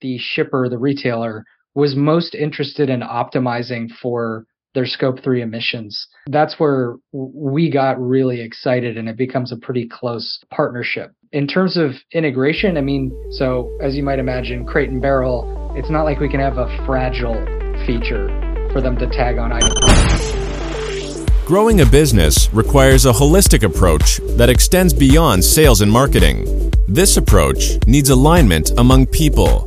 the shipper, the retailer, was most interested in optimizing for their scope 3 emissions. That's where we got really excited and it becomes a pretty close partnership. In terms of integration, I mean, so as you might imagine, crate and barrel, it's not like we can have a fragile feature for them to tag on items. Growing a business requires a holistic approach that extends beyond sales and marketing. This approach needs alignment among people,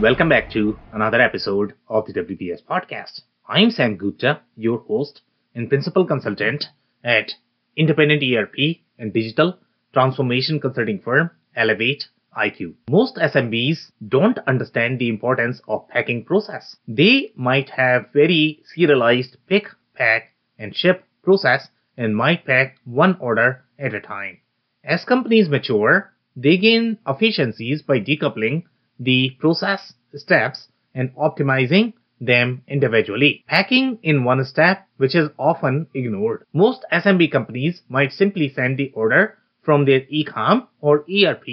welcome back to another episode of the WBS Podcast. I'm Sam Gupta, your host and principal consultant at independent ERP and digital transformation consulting firm Elevate IQ. Most SMBs don't understand the importance of packing process. They might have very serialized pick, pack, and ship process and might pack one order at a time. As companies mature, they gain efficiencies by decoupling the process steps and optimizing them individually. Packing in one step, which is often ignored. Most SMB companies might simply send the order from their ecom or ERP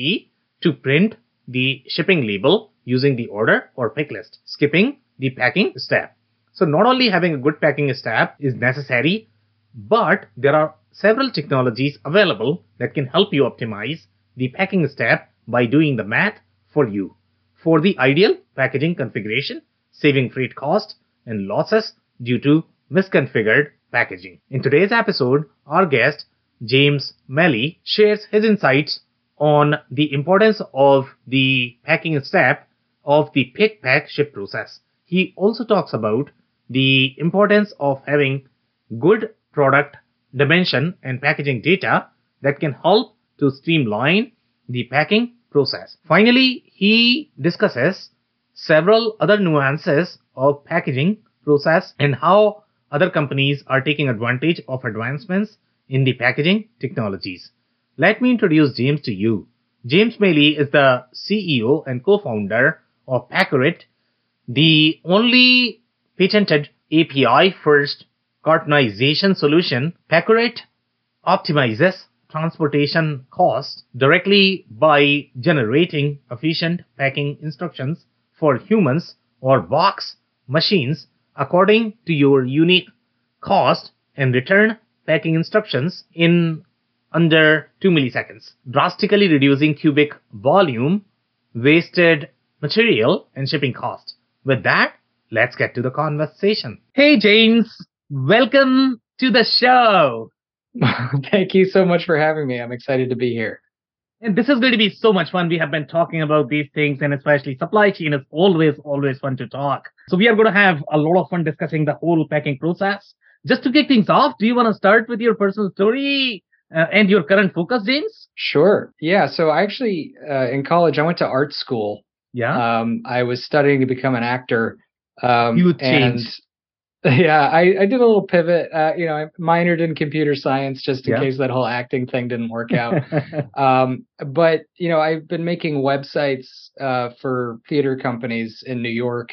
to print the shipping label using the order or pick list, skipping the packing step. So not only having a good packing step is necessary, but there are several technologies available that can help you optimize the packing step by doing the math for you. For the ideal packaging configuration, saving freight cost and losses due to misconfigured packaging. In today's episode, our guest, James Melly, shares his insights on the importance of the packing step of the pick pack ship process. He also talks about the importance of having good product dimension and packaging data that can help to streamline the packing process. Finally, he discusses several other nuances of packaging process and how other companies are taking advantage of advancements in the packaging technologies. Let me introduce James to you. James Melly is the CEO and co-founder of Paccurate, the only patented API first cartonization solution. Paccurate optimizes transportation costs directly by generating efficient packing instructions for humans or box machines according to your unique cost and return packing instructions in under 2 milliseconds, drastically reducing cubic volume, wasted material, and shipping cost. With that, let's get to the conversation. Hey, James, welcome to the show. Thank you so much for having me. I'm excited to be here. And this is going to be so much fun. We have been talking about these things and especially supply chain is always, always fun to talk. So we are going to have a lot of fun discussing the whole packing process. Just to kick things off, do you want to start with your personal story uh, and your current focus, James? Sure. Yeah. So I actually, uh, in college, I went to art school. Yeah. Um, I was studying to become an actor. Um, you changed. Yeah, I, I did a little pivot. Uh, you know, I minored in computer science just in yeah. case that whole acting thing didn't work out. um, but you know, I've been making websites uh, for theater companies in New York,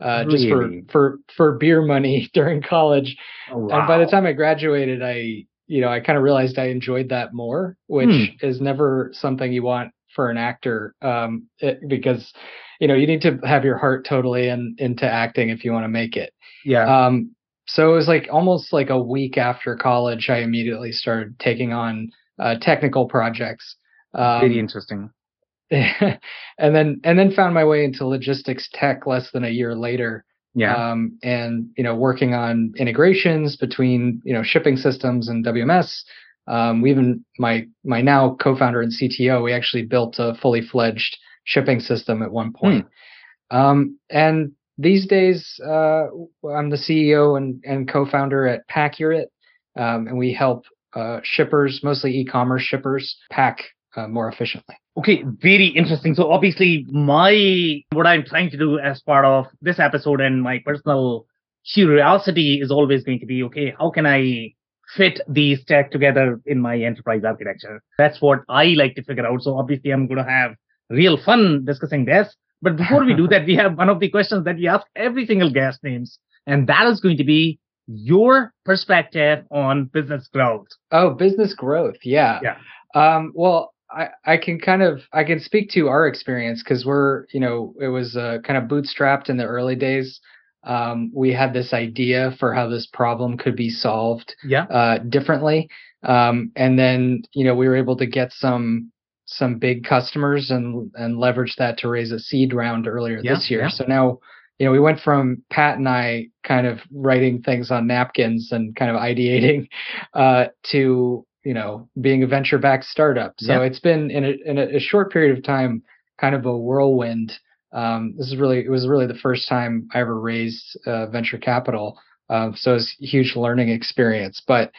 uh, really? just for for for beer money during college. Oh, wow. And by the time I graduated, I you know I kind of realized I enjoyed that more, which hmm. is never something you want for an actor um, it, because you know you need to have your heart totally in, into acting if you want to make it. Yeah. Um, so it was like almost like a week after college, I immediately started taking on uh, technical projects. Um, interesting. and then and then found my way into logistics tech less than a year later. Yeah. Um, and you know, working on integrations between you know shipping systems and WMS. Um, we even my my now co-founder and CTO, we actually built a fully fledged shipping system at one point. Hmm. Um, and these days, uh, I'm the CEO and, and co-founder at Paccurate, um, and we help uh, shippers, mostly e-commerce shippers, pack uh, more efficiently. Okay, very interesting. So obviously my what I'm trying to do as part of this episode and my personal curiosity is always going to be okay, how can I fit these tech together in my enterprise architecture? That's what I like to figure out. So obviously I'm going to have real fun discussing this. But before we do that, we have one of the questions that we ask every single guest names, and that is going to be your perspective on business growth. Oh, business growth. Yeah. Yeah. Um, well, I, I can kind of I can speak to our experience because we're you know it was uh, kind of bootstrapped in the early days. Um, we had this idea for how this problem could be solved yeah. uh, differently, um, and then you know we were able to get some some big customers and and leverage that to raise a seed round earlier yeah, this year. Yeah. So now you know we went from Pat and I kind of writing things on napkins and kind of ideating uh, to you know being a venture backed startup. So yeah. it's been in a in a, a, short period of time kind of a whirlwind. Um, this is really it was really the first time I ever raised uh, venture capital. Uh, so it's a huge learning experience. But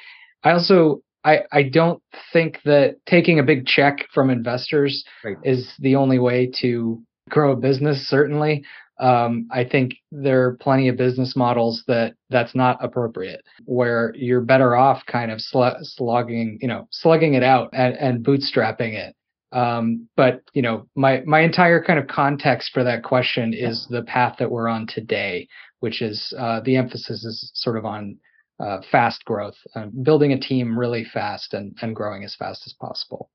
I also I, I don't think that taking a big check from investors right. is the only way to grow a business. Certainly, um, I think there are plenty of business models that that's not appropriate, where you're better off kind of sl- slugging, you know, slugging it out and, and bootstrapping it. Um, but you know, my my entire kind of context for that question is the path that we're on today, which is uh, the emphasis is sort of on uh, fast growth, uh, building a team really fast and, and growing as fast as possible.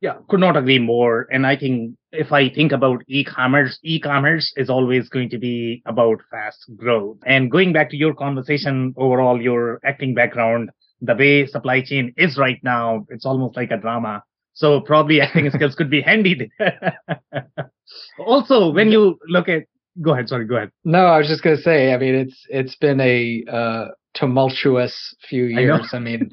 Yeah, could not agree more. And I think if I think about e-commerce, e-commerce is always going to be about fast growth. And going back to your conversation overall, your acting background, the way supply chain is right now, it's almost like a drama. So probably acting skills could be handy. also, when you look at, go ahead. Sorry, go ahead. No, I was just gonna say. I mean, it's it's been a uh, tumultuous few years. I, I mean,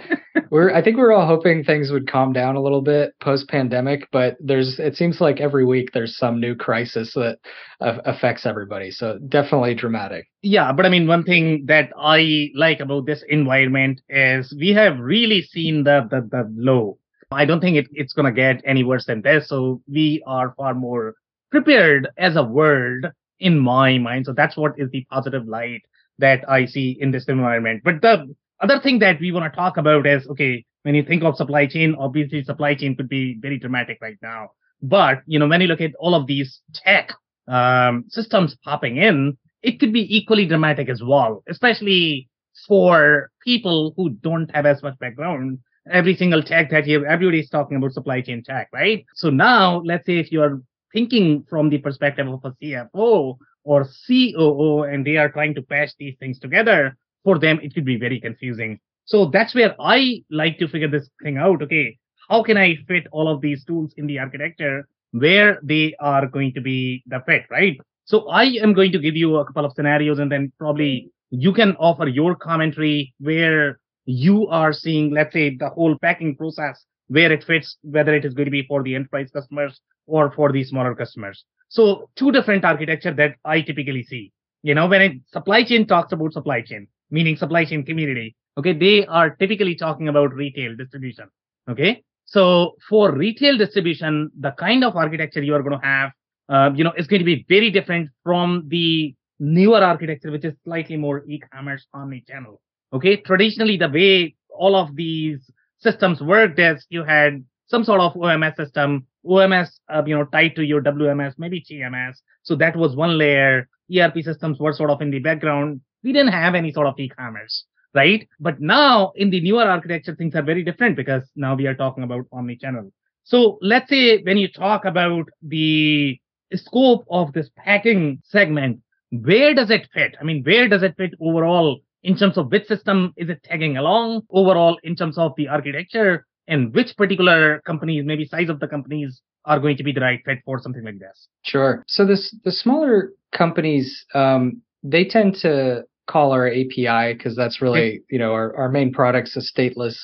we're I think we're all hoping things would calm down a little bit post pandemic, but there's it seems like every week there's some new crisis that uh, affects everybody. So definitely dramatic. Yeah, but I mean, one thing that I like about this environment is we have really seen the the, the low. I don't think it, it's gonna get any worse than this. So we are far more prepared as a world in my mind. So that's what is the positive light that I see in this environment. But the other thing that we want to talk about is okay, when you think of supply chain, obviously supply chain could be very dramatic right now. But you know, when you look at all of these tech um, systems popping in, it could be equally dramatic as well, especially for people who don't have as much background. Every single tech that you everybody's talking about supply chain tech, right? So now let's say if you are thinking from the perspective of a CFO or COO and they are trying to patch these things together, for them, it could be very confusing. So that's where I like to figure this thing out. Okay, how can I fit all of these tools in the architecture where they are going to be the fit, right? So I am going to give you a couple of scenarios and then probably you can offer your commentary where you are seeing, let's say, the whole packing process, where it fits, whether it is going to be for the enterprise customers or for the smaller customers. So two different architecture that I typically see. You know, when a supply chain talks about supply chain, meaning supply chain community, okay, they are typically talking about retail distribution. Okay. So for retail distribution, the kind of architecture you are going to have, uh, you know, is going to be very different from the newer architecture, which is slightly more e-commerce omni-channel. Okay. Traditionally, the way all of these systems worked is you had some sort of OMS system, OMS, uh, you know, tied to your WMS, maybe TMS. So that was one layer. ERP systems were sort of in the background. We didn't have any sort of e-commerce, right? But now in the newer architecture, things are very different because now we are talking about omni-channel. So let's say when you talk about the scope of this packing segment, where does it fit? I mean, where does it fit overall in terms of which system is it tagging along overall in terms of the architecture and which particular companies, maybe size of the companies are going to be the right fit for something like this? Sure. So this the smaller companies, um, they tend to call our API because that's really you know our, our main product's a stateless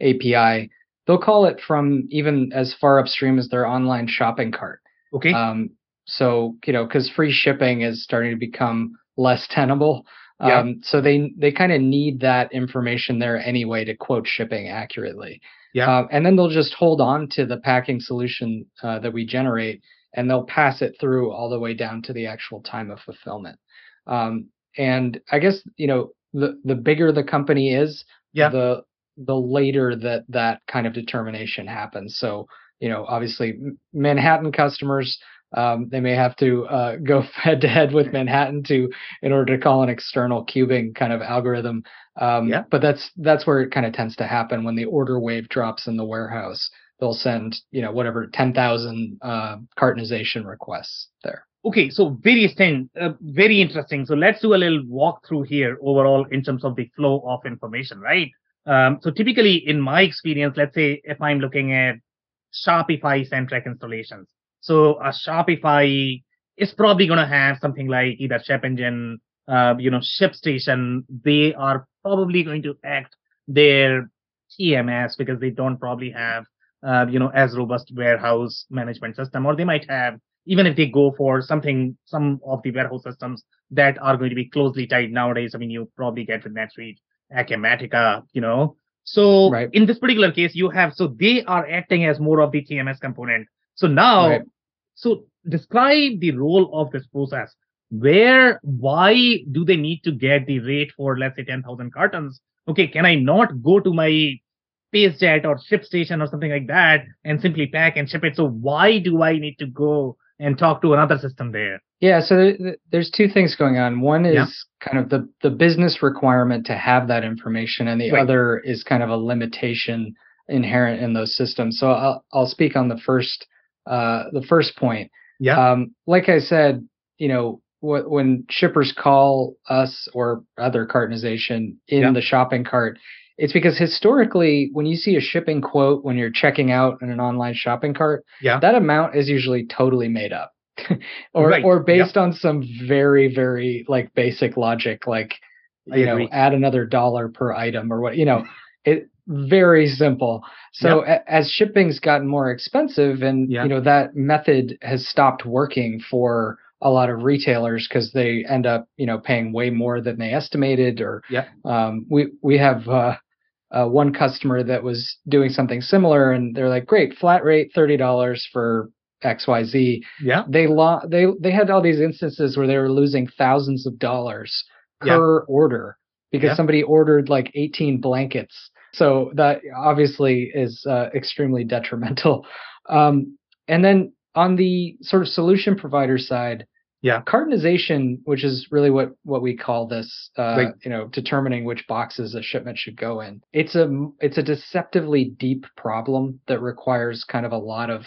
API. They'll call it from even as far upstream as their online shopping cart. Okay. Um, so you know because free shipping is starting to become less tenable. Yeah. Um, so they they kind of need that information there anyway to quote shipping accurately. Yeah. Uh, and then they'll just hold on to the packing solution uh, that we generate and they'll pass it through all the way down to the actual time of fulfillment. Um, and I guess, you know, the, the bigger the company is, yeah. the the later that that kind of determination happens. So, you know, obviously Manhattan customers, um, they may have to uh, go head to head with Manhattan to in order to call an external cubing kind of algorithm. Um, yeah. But that's that's where it kind of tends to happen when the order wave drops in the warehouse. They'll send you know whatever ten thousand uh, cartonization requests there. Okay, so very uh, very interesting. So let's do a little walkthrough here overall in terms of the flow of information, right? Um, so typically, in my experience, let's say if I'm looking at Shopify centric installations, so a Shopify is probably going to have something like either Ship Engine, uh, you know, ShipStation. They are probably going to act their TMS because they don't probably have, uh, you know, as robust warehouse management system, or they might have, even if they go for something, some of the warehouse systems that are going to be closely tied nowadays. I mean, you probably get with NetSuite Acumatica, you know. So right. in this particular case, you have so they are acting as more of the TMS component. So now, right. So describe the role of this process. Where, why do they need to get the rate for let's say 10,000 cartons? Okay, can I not go to my space jet or ShipStation or something like that and simply pack and ship it? So why do I need to go and talk to another system there? Yeah, so there's two things going on. One is yeah. kind of the the business requirement to have that information, and the right. other is kind of a limitation inherent in those systems. So I'll I'll speak on the first uh, the first point. Yeah. Um, like I said, you know, wh- when shippers call us or other cartonization in yeah. the shopping cart, it's because historically, when you see a shipping quote when you're checking out in an online shopping cart, yeah. that amount is usually totally made up. or right. or based yep. on some very very like basic logic like you know add another dollar per item or what you know it very simple so yep. a, as shipping's gotten more expensive and yep. you know that method has stopped working for a lot of retailers because they end up you know paying way more than they estimated or yeah um, we we have uh, uh, one customer that was doing something similar and they're like great flat rate $30 for XYZ. Yeah. They lo- they they had all these instances where they were losing thousands of dollars per order because somebody ordered like 18 blankets. So that obviously is uh, extremely detrimental. Um, and then on the sort of solution provider side, yeah, cartonization, which is really what what we call this, uh, right. you know, determining which boxes a shipment should go in. It's a it's a deceptively deep problem that requires kind of a lot of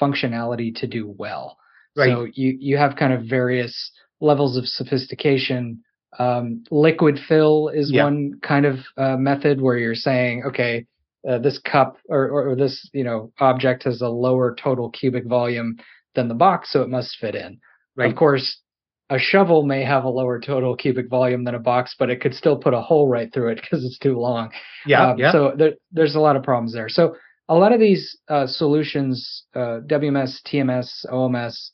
functionality to do well. Right. So you you have kind of various levels of sophistication. Um, liquid fill is yeah. one kind of uh, method where you're saying, okay, uh, this cup or, or, or this you know object has a lower total cubic volume than the box, so it must fit in. Right. Of course, a shovel may have a lower total cubic volume than a box, but it could still put a hole right through it because it's too long. Yeah, um, yeah. So there, there's a lot of problems there. So a lot of these uh, solutions, uh, WMS, TMS, OMS,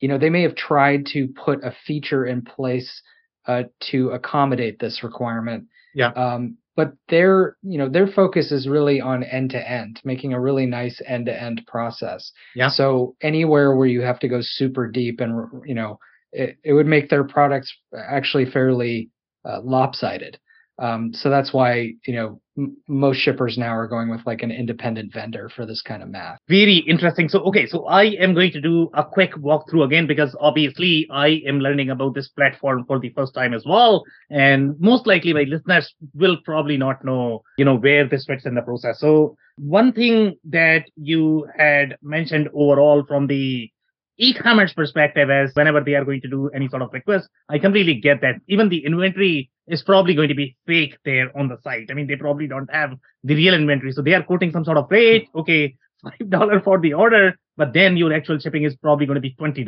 you know, they may have tried to put a feature in place uh, to accommodate this requirement. Yeah. Um, but their, you know, their focus is really on end to end, making a really nice end to end process. Yeah. So anywhere where you have to go super deep and, you know, it, it would make their products actually fairly uh, lopsided. Um, so that's why you know m- most shippers now are going with like an independent vendor for this kind of math. Very interesting. So okay, so I am going to do a quick walkthrough again because obviously I am learning about this platform for the first time as well, and most likely my listeners will probably not know you know where this fits in the process. So one thing that you had mentioned overall from the e-commerce perspective is whenever they are going to do any sort of request, I completely get that. Even the inventory is probably going to be fake there on the site. I mean, they probably don't have the real inventory. So they are quoting some sort of rate. Okay, $5 for the order, but then your actual shipping is probably going to be $20.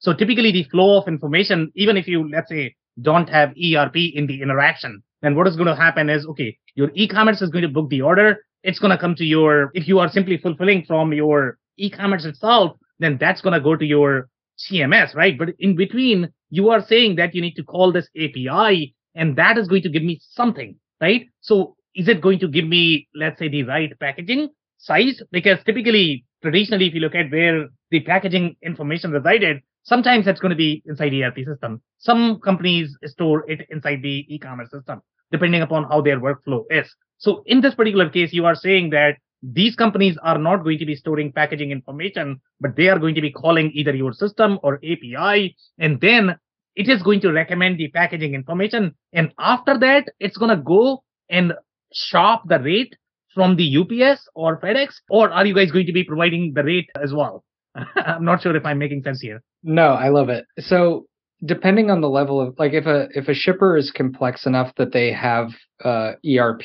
So typically the flow of information, even if you, let's say, don't have ERP in the interaction, then what is going to happen is, okay, your e-commerce is going to book the order. It's going to come to your, if you are simply fulfilling from your e-commerce itself, then that's going to go to your CMS, right? But in between, you are saying that you need to call this API and that is going to give me something, right? So is it going to give me, let's say, the right packaging? size? Because typically, traditionally, if you look at where the packaging information resided, sometimes it's going to be inside ERP system. Some companies store it inside the e-commerce system, depending upon how their workflow is. So in this particular case, you are saying that these companies are not going to be storing packaging information, but they are going to be calling either your system or API, and then it is going to recommend the packaging information. And after that, it's going to go and shop the rate from the UPS or FedEx, or are you guys going to be providing the rate as well? I'm not sure if I'm making sense here. No, I love it. So depending on the level of like if a if a shipper is complex enough that they have uh, ERP,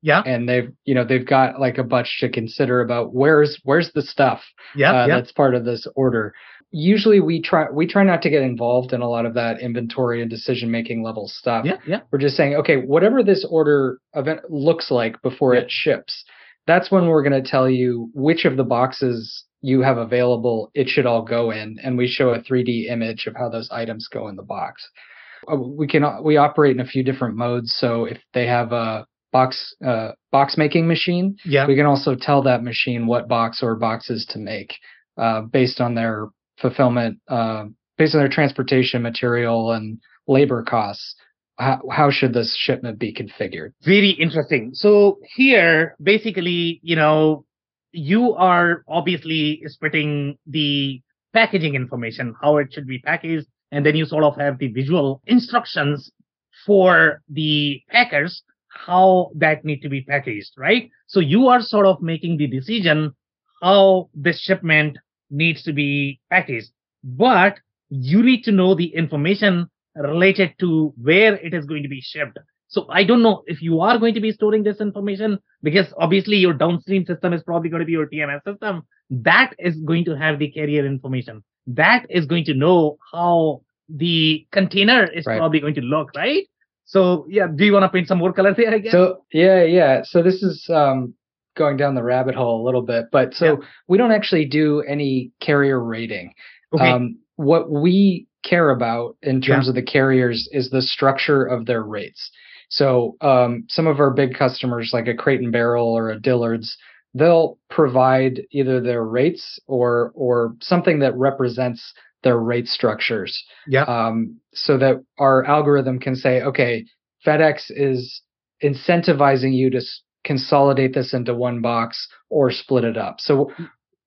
yeah, and they've you know they've got like a bunch to consider about where's where's the stuff, yeah, uh, that's part of this order usually we try we try not to get involved in a lot of that inventory and decision making level stuff. Yeah, yeah. We're just saying, okay, whatever this order event looks like before yeah. it ships, that's when we're going to tell you which of the boxes you have available it should all go in, and we show a 3D image of how those items go in the box. Uh, we can we operate in a few different modes. So if they have a box uh, box making machine, yeah. we can also tell that machine what box or boxes to make uh, based on their fulfillment uh, based on their transportation material and labor costs how, how should this shipment be configured? Very interesting. So here basically you know you are obviously splitting the packaging information how it should be packaged and then you sort of have the visual instructions for the packers how that need to be packaged right? So you are sort of making the decision how this shipment needs to be packaged, but you need to know the information related to where it is going to be shipped. So I don't know if you are going to be storing this information because obviously your downstream system is probably going to be your TMS system. That is going to have the carrier information. That is going to know how the container is right. probably going to look, right? So yeah, do you want to paint some more color there? I guess. So yeah, yeah. So this is um, going down the rabbit hole a little bit, but so yeah. we don't actually do any carrier rating. Okay. Um, what we care about in terms yeah. of the carriers is the structure of their rates. So um, some of our big customers, like a Crate and Barrel or a Dillard's, they'll provide either their rates or or something that represents their rate structures. Yeah. Um, so that our algorithm can say, okay, FedEx is incentivizing you to consolidate this into one box or split it up. So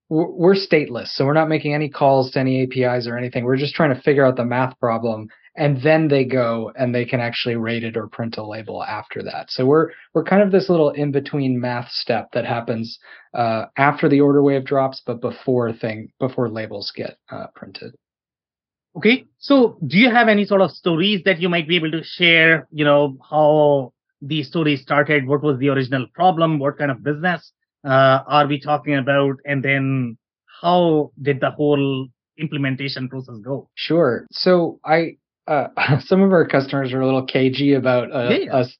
we're stateless. So we're not making any calls to any APIs or anything. We're just trying to figure out the math problem and then they go and they can actually rate it or print a label after that. So we're we're kind of this little in between math step that happens uh, after the order wave drops, but before thing before labels get uh, printed. Okay, so do you have any sort of stories that you might be able to share? You know how the story started? What was the original problem? What kind of business uh, are we talking about? And then how did the whole implementation process go? Sure. So I, uh, some of our customers are a little cagey about uh, yeah, yeah. us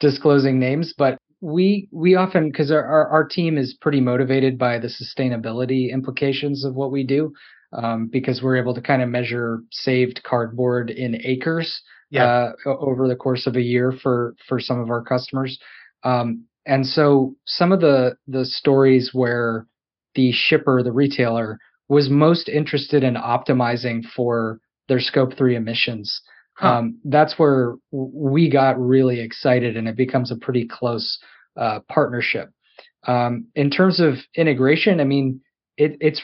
disclosing names, but we we often because our, our, our team is pretty motivated by the sustainability implications of what we do um, because we're able to kind of measure saved cardboard in acres yeah. uh, over the course of a year for for some of our customers. Um, and so some of the the stories where the shipper, the retailer, was most interested in optimizing for their scope three emissions. Huh. Um, that's where we got really excited, and it becomes a pretty close uh, partnership. Um, in terms of integration, I mean, it, it's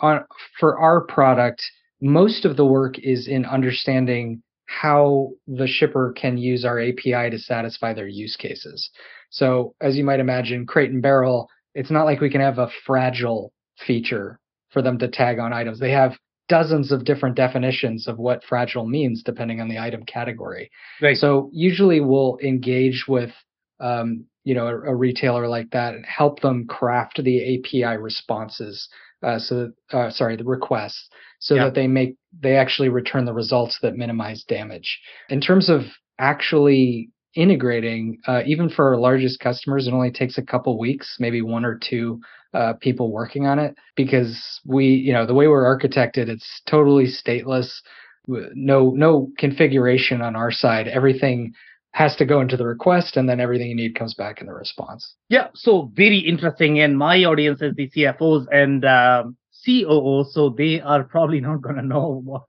on for our product. Most of the work is in understanding how the shipper can use our API to satisfy their use cases. So, as you might imagine, Crate and Barrel, it's not like we can have a fragile feature for them to tag on items. They have dozens of different definitions of what fragile means depending on the item category. Right. So, usually we'll engage with um, you know a, a, retailer like that and help them craft the API responses. Uh, so, uh, sorry, the requests so that they make they actually return the results that minimize damage. In terms of actually integrating, uh, even for our largest customers, it only takes a couple weeks, maybe one or two uh, people working on it, because we, you know, the way we're architected, it's totally stateless. No, no configuration on our side. Everything has to go into the request and then everything you need comes back in the response. Yeah. So very interesting. And my audience is the CFOs and um, COOs. So they are probably not going to know what,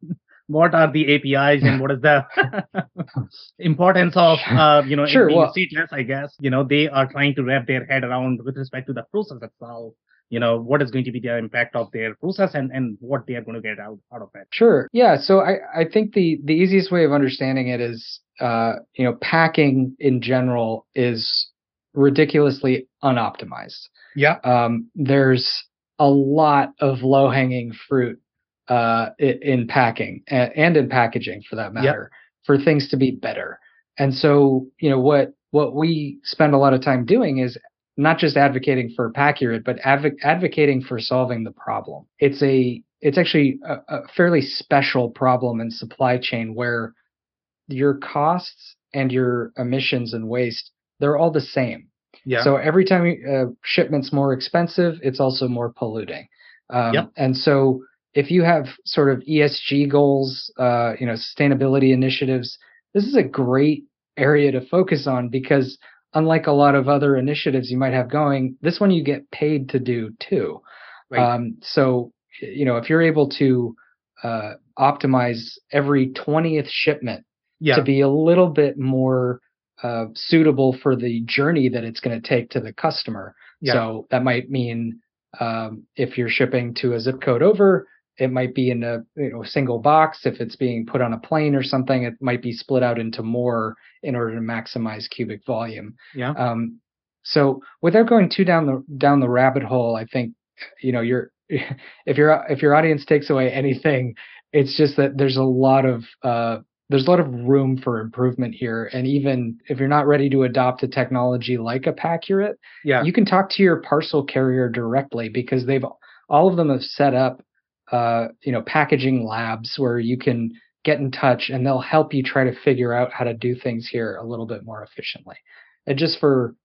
what are the APIs and what is the importance of, uh, you know, sure, well, I guess. You know, they are trying to wrap their head around with respect to the process itself you know what is going to be the impact of their process and and what they are going to get out out of it sure yeah so i i think the the easiest way of understanding it is uh you know packing in general is ridiculously unoptimized yeah um there's a lot of low hanging fruit uh in packing and in packaging for that matter yep. for things to be better and so you know what what we spend a lot of time doing is not just advocating for Paccurate, but adv- advocating for solving the problem. It's a it's actually a, a, fairly special problem in supply chain where your costs and your emissions and waste they're all the same. Yeah. So every time a uh, shipment's more expensive, it's also more polluting. Um, yep. And so if you have sort of ESG goals, uh, you know, sustainability initiatives, this is a great area to focus on because unlike a lot of other initiatives you might have going, this one you get paid to do too. Right. Um, so, you know, if you're able to uh, optimize every 20th shipment yeah. to be a little bit more uh, suitable for the journey that it's going to take to the customer. Yeah. So that might mean um, if you're shipping to a zip code over, it might be in a you know single box if it's being put on a plane or something it might be split out into more in order to maximize cubic volume yeah um so without going too down the down the rabbit hole i think you know your if your if your audience takes away anything it's just that there's a lot of uh there's a lot of room for improvement here and even if you're not ready to adopt a technology like a Paccurate, yeah you can talk to your parcel carrier directly because they've all of them have set up uh, you know, packaging labs where you can get in touch and they'll help you try to figure out how to do things here a little bit more efficiently. And just for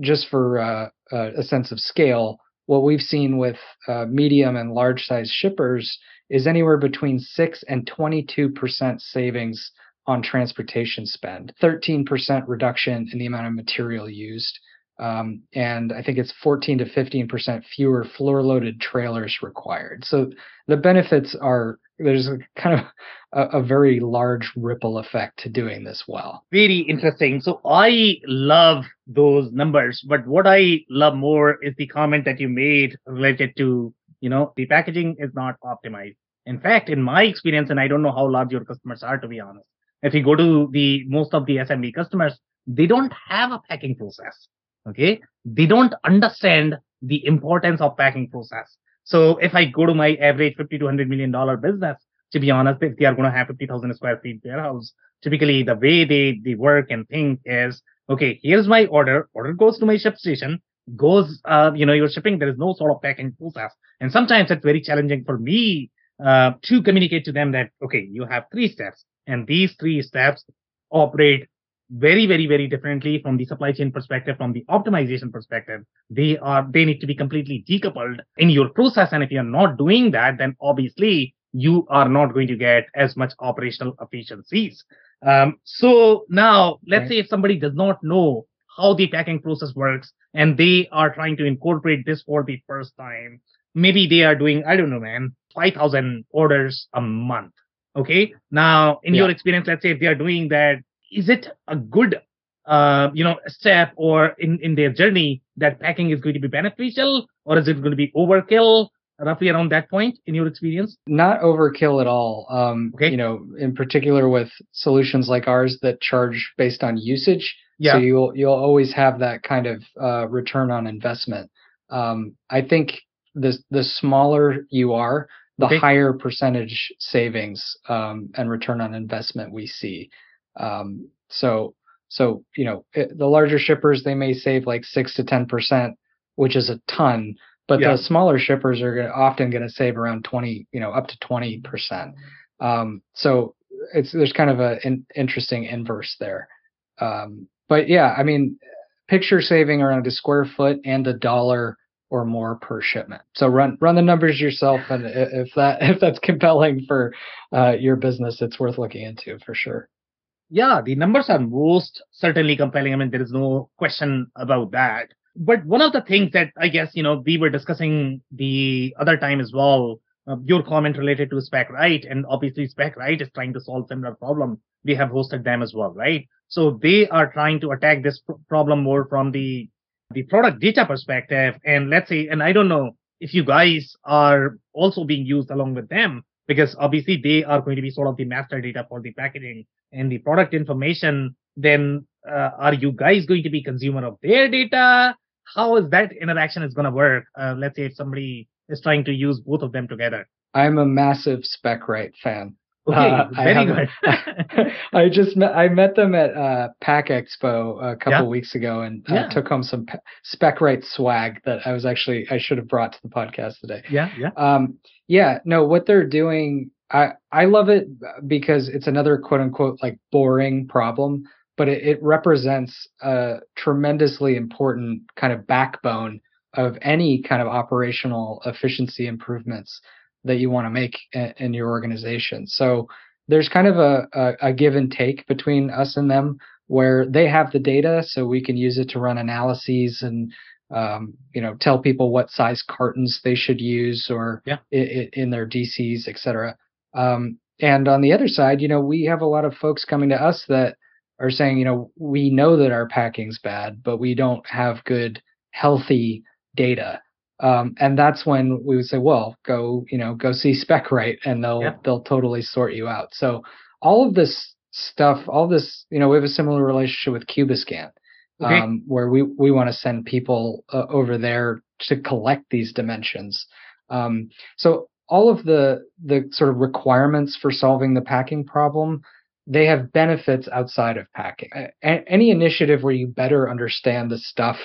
just for uh, uh, a sense of scale, what we've seen with uh, medium and large size shippers is anywhere between six and 22 percent savings on transportation spend, 13 percent reduction in the amount of material used, um, and I think it's 14 to 15% fewer floor loaded trailers required. So the benefits are there's a kind of a, a, very large ripple effect to doing this well. Very interesting. So I love those numbers, but what I love more is the comment that you made related to, you know, the packaging is not optimized. In fact, in my experience, and I don't know how large your customers are, to be honest, if you go to the most of the SMB customers, they don't have a packing process okay they don't understand the importance of packing process so if i go to my average 50 to 100 million dollar business to be honest if they are going to have 50000 square feet warehouse typically the way they they work and think is okay here's my order order goes to my ShipStation goes uh, you know you're shipping there is no sort of packing process. And sometimes it's very challenging for me uh, to communicate to them that okay you have three steps and these three steps operate very, very, very differently from the supply chain perspective, from the optimization perspective. They are, they need to be completely decoupled in your process. And if you're not doing that, then obviously you are not going to get as much operational efficiencies. Um, so now let's right. say if somebody does not know how the packing process works and they are trying to incorporate this for the first time, maybe they are doing, I don't know, man, 5,000 orders a month. Okay. Now, in yeah. your experience, let's say if they are doing that is it a good uh, you know step or in in their journey that packing is going to be beneficial or is it going to be overkill roughly around that point in your experience not overkill at all um okay. you know in particular with solutions like ours that charge based on usage yeah. so you'll you'll always have that kind of uh, return on investment um i think the the smaller you are the okay. higher percentage savings um, and return on investment we see um, so so you know it, the larger shippers they may save like six to ten percent, which is a ton. But yeah. the smaller shippers are gonna, often going to save around twenty, you know, up to twenty percent. Um, so it's there's kind of an interesting inverse there. Um, but yeah, I mean, picture saving around a square foot and a dollar or more per shipment. So run run the numbers yourself, and if that if that's compelling for uh, your business, it's worth looking into for sure. Yeah, the numbers are most certainly compelling. I mean, there is no question about that. But one of the things that I guess, you know, we were discussing the other time as well, uh, your comment related to Specright, and obviously Specright is trying to solve similar problem. We have hosted them as well, right? So they are trying to attack this pr- problem more from the the product data perspective. And let's say, and I don't know if you guys are also being used along with them, because obviously they are going to be sort of the master data for the packaging and the product information. Then uh, are you guys going to be consumer of their data? How is that interaction is going to work? Uh, let's say if somebody is trying to use both of them together. I'm a massive Specright fan. Okay, uh, very I good. I just met I met them at uh, Pack Expo a couple yeah. weeks ago and uh, yeah. took home some Specright swag that I was actually I should have brought to the podcast today. Yeah, yeah. Um, yeah, no, what they're doing, I I love it because it's another quote unquote like boring problem, but it, it represents a tremendously important kind of backbone of any kind of operational efficiency improvements that you want to make in, in your organization. So there's kind of a, a, a give and take between us and them where they have the data so we can use it to run analyses and um, you know tell people what size cartons they should use or yeah. in, in their DCs, etc. Um, and on the other side, you know, we have a lot of folks coming to us that are saying, you know, we know that our packing's bad, but we don't have good, healthy data. Um, and that's when we would say, well, go, you know, go see Specright and they'll yeah. they'll totally sort you out. So all of this stuff, all this, you know, we have a similar relationship with Cubiscan, okay. um, where we we want to send people uh, over there to collect these dimensions. Um, so all of the the sort of requirements for solving the packing problem they have benefits outside of packing. A- any initiative where you better understand the stuff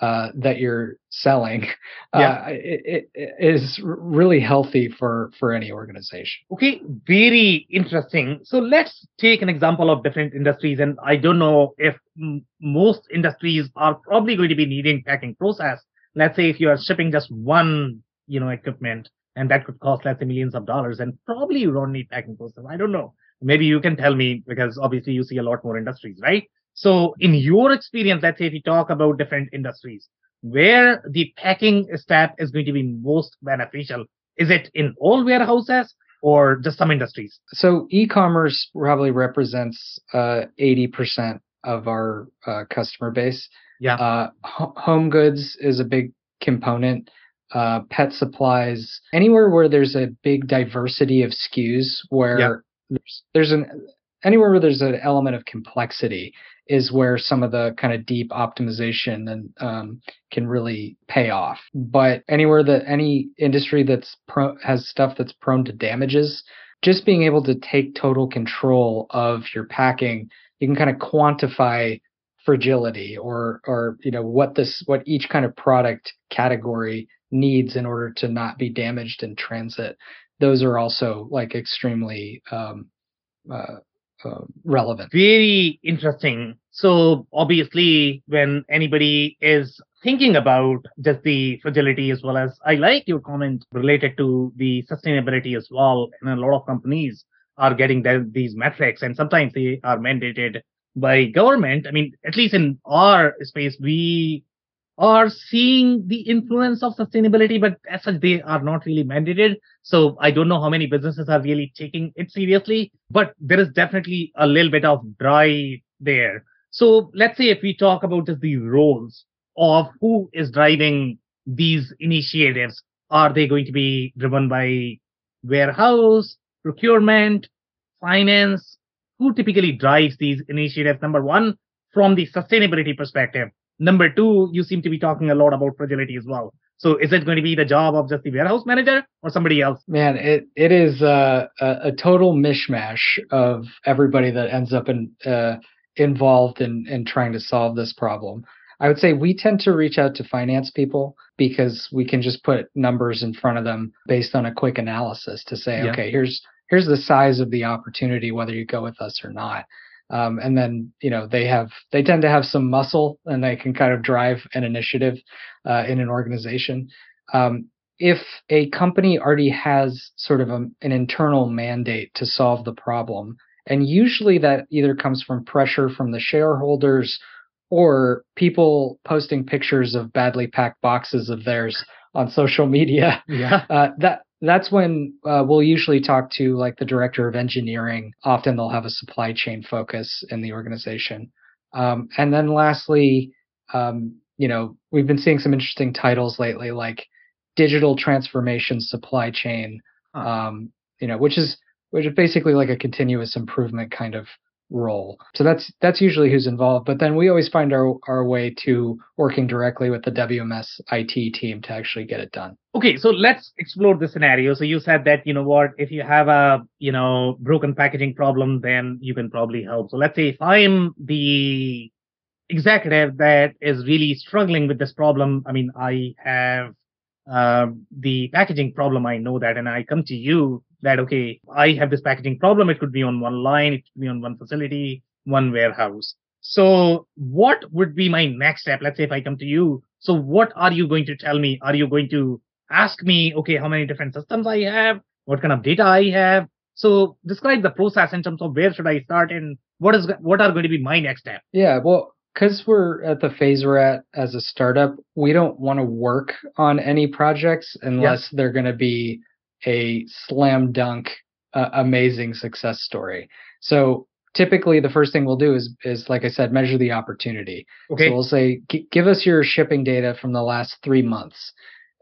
uh, that you're selling yeah. uh, it, it is really healthy for for any organization. Okay very interesting. So let's take an example of different industries and i don't know if m- most industries are probably going to be needing packing process. Let's say if you are shipping just one you know equipment and that could cost let's say millions of dollars and probably you don't need packing process. I don't know. Maybe you can tell me because obviously you see a lot more industries right so in your experience, let's say if you talk about different industries, where the packing step is going to be most beneficial, is it in all warehouses or just some industries? So e-commerce probably represents uh, 80% of our uh, customer base. Yeah. Uh, home goods is a big component. Uh, pet supplies, anywhere where there's a big diversity of SKUs, where yeah. there's, there's an anywhere where there's an element of complexity is where some of the kind of deep optimization and um, can really pay off. But anywhere that any industry that's pro- has stuff that's prone to damages, just being able to take total control of your packing, you can kind of quantify fragility or or you know what this what each kind of product category needs in order to not be damaged in transit. Those are also like extremely um, uh, uh, relevant. Very interesting. So obviously, when anybody is thinking about just the fragility as well as I like your comment related to the sustainability as well, and a lot of companies are getting the, these metrics, and sometimes they are mandated by government. I mean, at least in our space, we are seeing the influence of sustainability, but as such, they are not really mandated. So I don't know how many businesses are really taking it seriously, but there is definitely a little bit of drive there. So let's say if we talk about just the roles of who is driving these initiatives, are they going to be driven by warehouse, procurement, finance? Who typically drives these initiatives? Number one, from the sustainability perspective Number two, you seem to be talking a lot about fragility as well. So is it going to be the job of just the warehouse manager or somebody else? Man, it it is a, a, total mishmash of everybody that ends up in, uh, involved in in trying to solve this problem. I would say we tend to reach out to finance people because we can just put numbers in front of them based on a quick analysis to say, yeah. okay, here's here's the size of the opportunity, whether you go with us or not. Um, and then you know they have they tend to have some muscle and they can kind of drive an initiative uh, in an organization. Um, if a company already has sort of a, an internal mandate to solve the problem And usually that either comes from pressure from the shareholders or people posting pictures of badly packed boxes of theirs on social media. Yeah. Uh, that that's when uh, we'll usually talk to like the director of engineering. Often they'll have a supply chain focus in the organization. Um, and then lastly, um, you know, we've been seeing some interesting titles lately, like digital transformation supply chain, um, you know, which is which is basically like a continuous improvement kind of role. So that's that's usually who's involved. But then we always find our our way to working directly with the WMS IT team to actually get it done. Okay, so let's explore the scenario. So you said that you know what if you have a you know broken packaging problem, then you can probably help. So let's say if I'm the executive that is really struggling with this problem. I mean, I have uh, the packaging problem. I know that, and I come to you that okay, I have this packaging problem. It could be on one line, it could be on one facility, one warehouse. So what would be my next step? Let's say if I come to you. So what are you going to tell me? Are you going to ask me, okay, how many different systems I have? What kind of data I have? So describe the process in terms of where should I start and what is what are going to be my next step? Yeah, well, because we're at the phase we're at as a startup, we don't want to work on any projects unless they're going to be a slam dunk, uh, amazing success story. So typically, the first thing we'll do is is like I said, measure the opportunity. Okay. So we'll say, give us your shipping data from the last three months,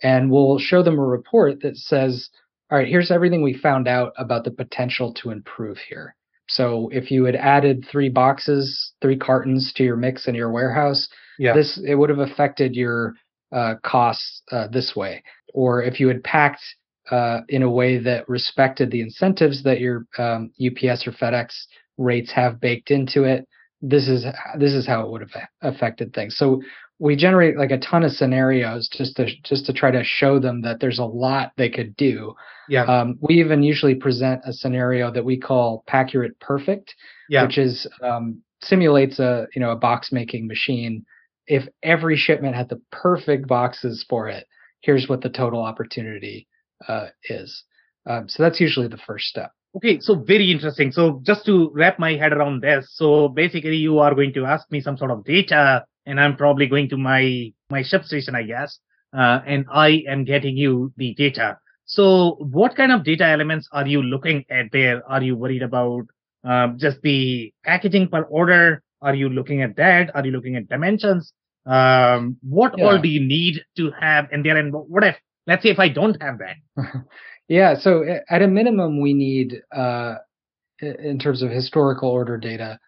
and we'll show them a report that says, all right, here's everything we found out about the potential to improve here. So if you had added three boxes, three cartons to your mix in your warehouse, yeah. this it would have affected your uh, costs uh, this way. Or if you had packed uh, in a way that respected the incentives that your um, UPS or FedEx rates have baked into it. This is this is how it would have affected things. So we generate like a ton of scenarios just to just to try to show them that there's a lot they could do. Yeah. Um, we even usually present a scenario that we call Paccurate Perfect, yeah. which is um, simulates a you know a box making machine. If every shipment had the perfect boxes for it, here's what the total opportunity uh, is. Um, so that's usually the first step. Okay, so very interesting. So just to wrap my head around this, so basically you are going to ask me some sort of data, and I'm probably going to my my ShipStation, I guess, uh, and I am getting you the data. So what kind of data elements are you looking at there? Are you worried about um, just the packaging per order? Are you looking at that? Are you looking at dimensions? Um, what yeah. all do you need to have in there? And what if Let's say if I don't have that. yeah. So at a minimum, we need, uh, in terms of historical order data,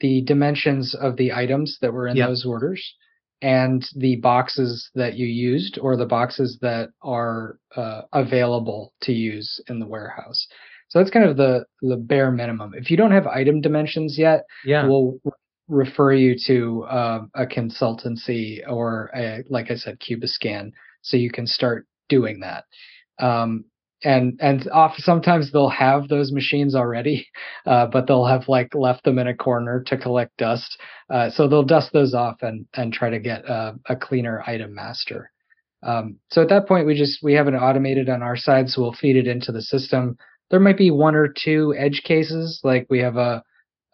the dimensions of the items that were in yep. those orders and the boxes that you used or the boxes that are uh, available to use in the warehouse. So that's kind of the the bare minimum. If you don't have item dimensions yet, yeah. we'll refer you to uh, a consultancy or a, like I said, Cubiscan, so you can start doing that. Um, and and off sometimes they'll have those machines already, uh, but they'll have like left them in a corner to collect dust. Uh, so they'll dust those off and and try to get a, a cleaner item master. Um, so at that point, we just we have it automated on our side, so we'll feed it into the system. There might be one or two edge cases, like we have a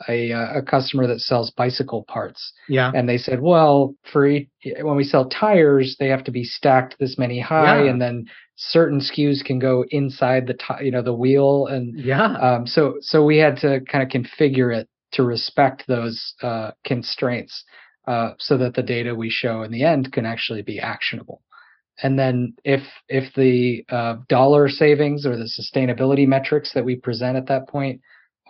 a, a customer that sells bicycle parts. Yeah. And they said, well, for each, when we sell tires, they have to be stacked this many high, yeah. and then certain SKUs can go inside the t- you know the wheel, and yeah. Um, so so we had to kind of configure it to respect those uh, constraints, uh, so that the data we show in the end can actually be actionable. And then if if the uh, dollar savings or the sustainability metrics that we present at that point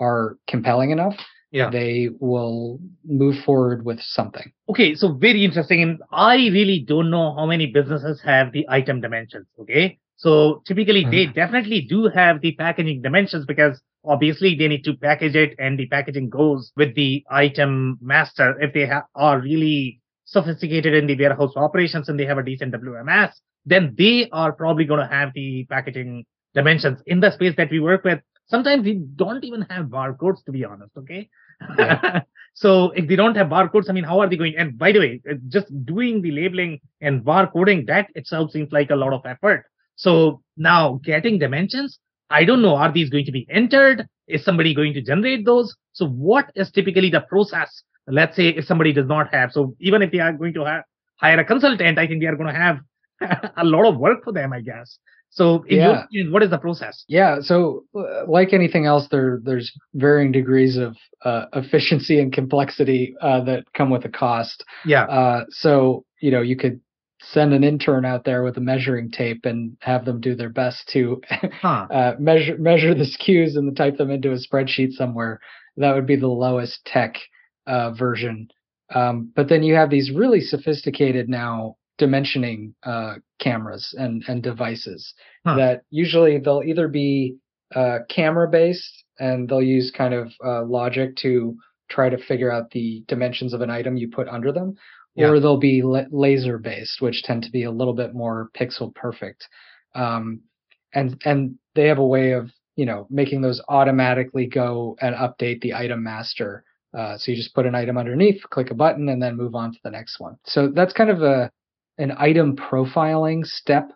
are compelling enough, yeah. they will move forward with something. Okay, so very interesting. And I really don't know how many businesses have the item dimensions. Okay. So typically mm-hmm. they definitely do have the packaging dimensions because obviously they need to package it and the packaging goes with the item master. If they ha- are really sophisticated in the warehouse operations and they have a decent WMS, then they are probably going to have the packaging dimensions in the space that we work with. Sometimes we don't even have barcodes, to be honest. Okay. So if they don't have barcodes, I mean, how are they going? And by the way, uh, just doing the labeling and barcoding, that itself seems like a lot of effort. So now getting dimensions, I don't know, are these going to be entered? Is somebody going to generate those? So what is typically the process? Let's say if somebody does not have, so even if they are going to have, hire a consultant, I think they are going to have a lot of work for them, I guess. So, in yeah. your opinion, what is the process? Yeah. So, uh, like anything else, there there's varying degrees of uh, efficiency and complexity uh, that come with a cost. Yeah. Uh, so, you know, you could send an intern out there with a measuring tape and have them do their best to huh. Uh, measure measure the SKUs and type them into a spreadsheet somewhere. That would be the lowest tech uh, version. Um, but then you have these really sophisticated now dimensioning uh, cameras and and devices huh. that usually they'll either be uh, camera based and they'll use kind of uh, logic to try to figure out the dimensions of an item you put under them, yeah. or they'll be la- laser based, which tend to be a little bit more pixel perfect. Um, and and they have a way of you know making those automatically go and update the item master. Uh, so you just put an item underneath, click a button, and then move on to the next one. So that's kind of a an item profiling step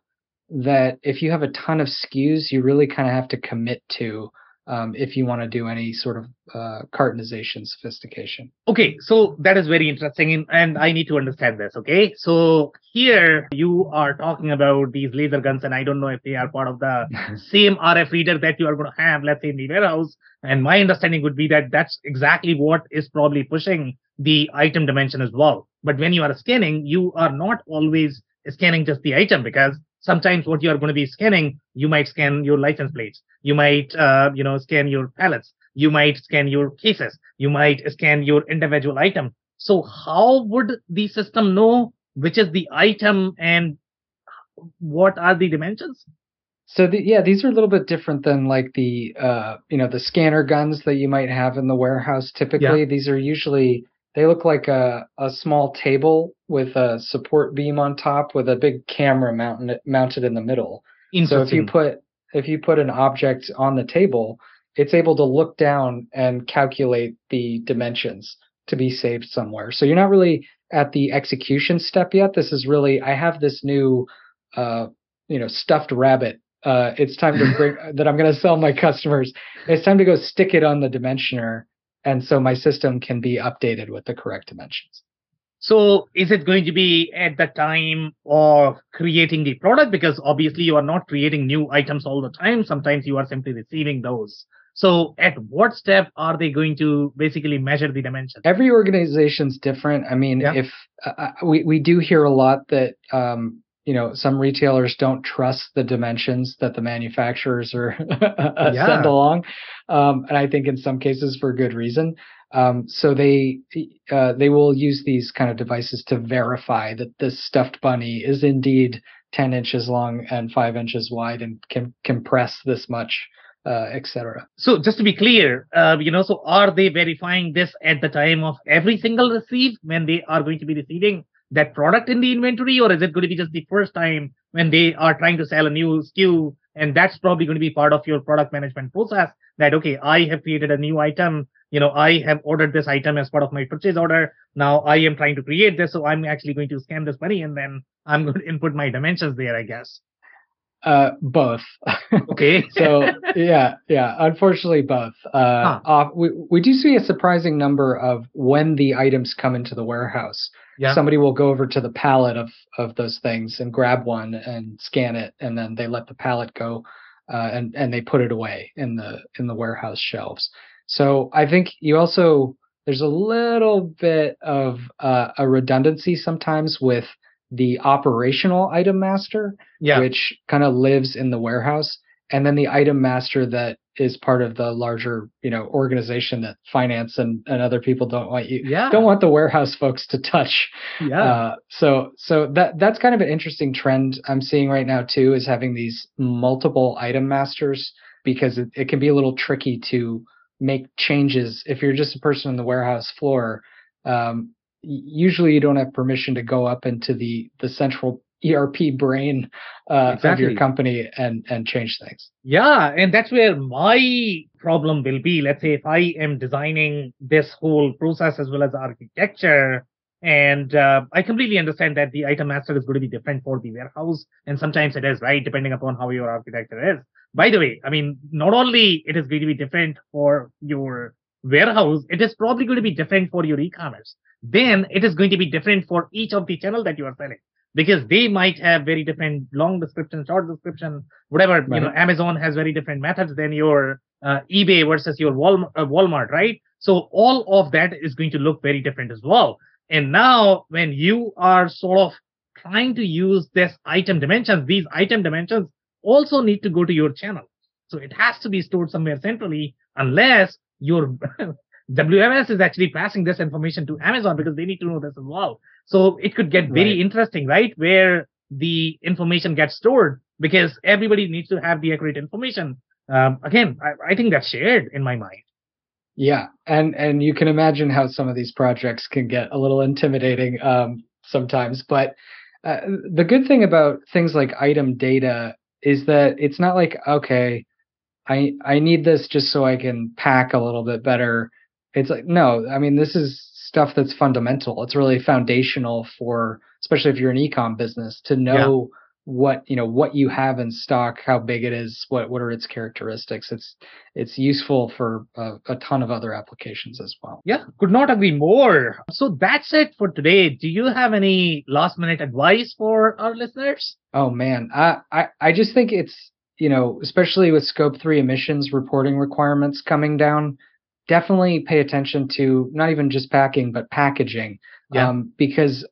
that if you have a ton of SKUs, you really kind of have to commit to um, if you want to do any sort of uh, cartonization sophistication. Okay, so that is very interesting, and I need to understand this. Okay, so here you are talking about these laser guns, and I don't know if they are part of the same RF reader that you are going to have, let's say in the warehouse. And my understanding would be that that's exactly what is probably pushing the item dimension as well. But when you are scanning, you are not always scanning just the item because sometimes what you are going to be scanning, you might scan your license plates, you might, uh, you know, scan your pallets, you might scan your cases, you might scan your individual item. So how would the system know which is the item and what are the dimensions? So the, yeah, these are a little bit different than like the uh, you know the scanner guns that you might have in the warehouse. Typically, yeah. these are usually they look like a, a small table with a support beam on top with a big camera mounted mounted in the middle. So if you put if you put an object on the table, it's able to look down and calculate the dimensions to be saved somewhere. So you're not really at the execution step yet. This is really I have this new uh, you know stuffed rabbit. Uh, it's time to bring that I'm going to sell my customers. It's time to go stick it on the dimensioner and so my system can be updated with the correct dimensions. So is it going to be at the time of creating the product? Because obviously you are not creating new items all the time. Sometimes you are simply receiving those. So at what step are they going to basically measure the dimensions? Every organization's different. I mean, yeah. if uh, uh we, we do hear a lot that um, you know some retailers don't trust the dimensions that the manufacturers are yeah. send along um, and i think in some cases for good reason um, so they uh, they will use these kind of devices to verify that this stuffed bunny is indeed 10 inches long and 5 inches wide and can compress this much uh, etc. So just to be clear, uh, you know, so are they verifying this at the time of every single receive when they are going to be receiving that product in the inventory, or is it going to be just the first time when they are trying to sell a new SKU? And that's probably going to be part of your product management process that, okay, I have created a new item. You know, I have ordered this item as part of my purchase order. Now I am trying to create this. So I'm actually going to scan this money and then I'm going to input my dimensions there, I guess. Uh, both. Okay. so yeah, yeah. Unfortunately, both. Uh, huh. off, we we do see a surprising number of when the items come into the warehouse. Yeah. Somebody will go over to the pallet of of those things and grab one and scan it, and then they let the pallet go, uh, and and they put it away in the in the warehouse shelves. So I think you also there's a little bit of uh, a redundancy sometimes with the operational item master, yeah. which kind of lives in the warehouse, and then the item master that is part of the larger, you know, organization that finance and, and other people don't want you yeah. don't want the warehouse folks to touch. Yeah. Uh, so so that that's kind of an interesting trend I'm seeing right now too, is having these multiple item masters because it, it can be a little tricky to make changes if you're just a person on the warehouse floor. Um, usually you don't have permission to go up into the the central ERP brain uh, exactly. of your company and and change things. Yeah, and that's where my problem will be. Let's say if I am designing this whole process as well as architecture, and uh, I completely understand that the item master is going to be different for the warehouse, and sometimes it is right depending upon how your architecture is. by the way, I mean, not only it is going to be different for your warehouse, it is probably going to be different for your e-commerce. Then it is going to be different for each of the channel that you are selling because they might have very different long description, short description, whatever. Right. You know, Amazon has very different methods than your uh, eBay versus your Walmart, uh, Walmart, right? So all of that is going to look very different as well. And now when you are sort of trying to use this item dimensions, these item dimensions also need to go to your channel. So it has to be stored somewhere centrally unless your WMS is actually passing this information to Amazon because they need to know this as well. So it could get very right. interesting, right? Where the information gets stored because everybody needs to have the accurate information. Um, again, I, I think that's shared in my mind. Yeah, and and you can imagine how some of these projects can get a little intimidating um, sometimes. But uh, the good thing about things like item data is that it's not like okay, I I need this just so I can pack a little bit better. It's like no, I mean this is stuff that's fundamental. It's really foundational for especially if you're an ecom business to know what you know what you have in stock how big it is what what are its characteristics. It's it's useful for a, a, ton of other applications as well. Yeah could not agree more. So that's it for today. Do you have any last minute advice for our listeners? Oh man. I i, I just think it's you know especially with scope 3 emissions reporting requirements coming down definitely pay attention to not even just packing but packaging yeah. um, because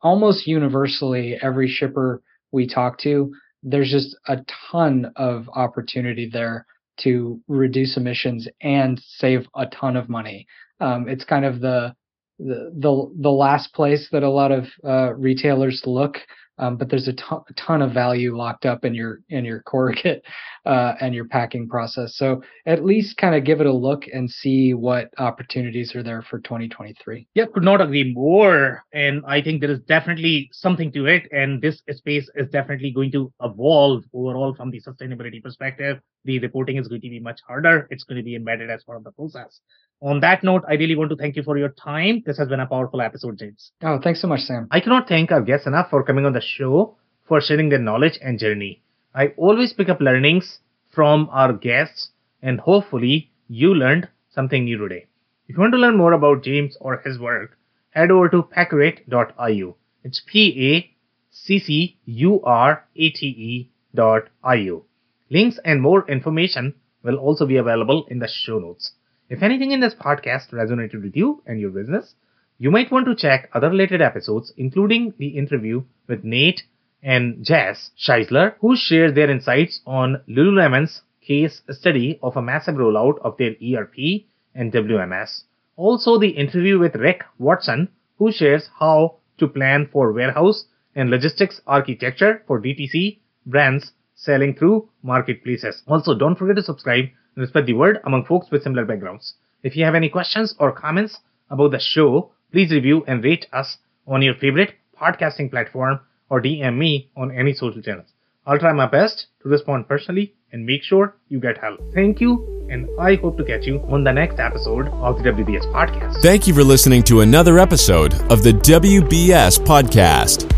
almost universally every shipper we talk to, there's just a ton of opportunity there to reduce emissions and save a ton of money. Um, it's kind of the, the the the last place that a lot of uh, retailers look um, but there's a ton, a ton, of value locked up in your in your corrugate uh, and your packing process. So at least kind of give it a look and see what opportunities are there for 2023. Yeah, could not agree more. And I think there is definitely something to it. And this space is definitely going to evolve overall from the sustainability perspective. The reporting is going to be much harder. It's going to be embedded as part of the process on that note, I really want to thank you for your time. This has been a powerful episode, James. Oh, thanks so much, Sam. I cannot thank our guests enough for coming on the show, for sharing their knowledge and journey. I always pick up learnings from our guests, and hopefully, you learned something new today. If you want to learn more about James or his work, head over to paccurate.io. It's P A C C U R A T E dot io. Links and more information will also be available in the show notes. If anything in this podcast resonated with you and your business, you might want to check other related episodes, including the interview with Nate and Jess Scheisler, who shared their insights on Lululemon's case study of a massive rollout of their ERP and WMS. Also, the interview with Rick Watson, who shares how to plan for warehouse and logistics architecture for DTC brands selling through marketplaces. Also, don't forget to subscribe and spread the word among folks with similar backgrounds. If you have any questions or comments about the show, please review and rate us on your favorite podcasting platform or DM me on any social channels. I'll try my best to respond personally and make sure you get help. Thank you, and I hope to catch you on the next episode of the WBS Podcast. Thank you for listening to another episode of the WBS Podcast.